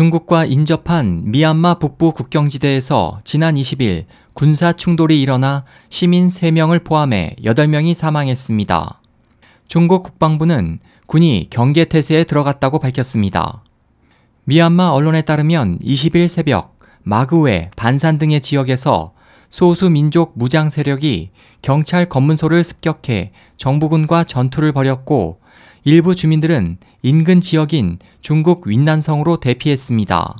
중국과 인접한 미얀마 북부 국경지대에서 지난 20일 군사 충돌이 일어나 시민 3명을 포함해 8명이 사망했습니다. 중국 국방부는 군이 경계 태세에 들어갔다고 밝혔습니다. 미얀마 언론에 따르면 20일 새벽 마그웨, 반산 등의 지역에서 소수 민족 무장 세력이 경찰 검문소를 습격해 정부군과 전투를 벌였고 일부 주민들은 인근 지역인 중국 윈난성으로 대피했습니다.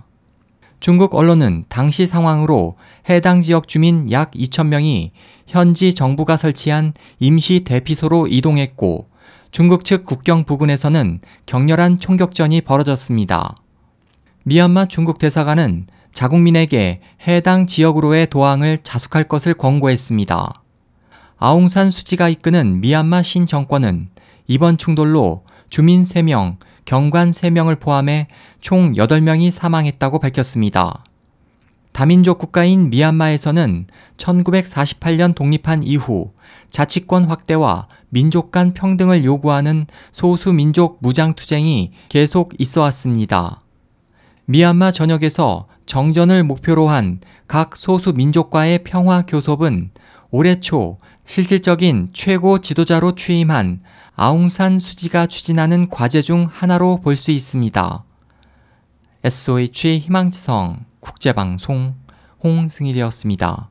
중국 언론은 당시 상황으로 해당 지역 주민 약 2천명이 현지 정부가 설치한 임시 대피소로 이동했고 중국 측 국경 부근에서는 격렬한 총격전이 벌어졌습니다. 미얀마 중국 대사관은 자국민에게 해당 지역으로의 도항을 자숙할 것을 권고했습니다. 아웅산 수지가 이끄는 미얀마 신정권은 이번 충돌로 주민 3명, 경관 3명을 포함해 총 8명이 사망했다고 밝혔습니다. 다민족 국가인 미얀마에서는 1948년 독립한 이후 자치권 확대와 민족 간 평등을 요구하는 소수 민족 무장투쟁이 계속 있어 왔습니다. 미얀마 전역에서 정전을 목표로 한 각 소수 민족과의 평화 교섭은 올해 초 실질적인 최고 지도자로 취임한 아웅산 수지가 추진하는 과제 중 하나로 볼 수 있습니다. SOH 희망지성 국제방송 홍승일이었습니다.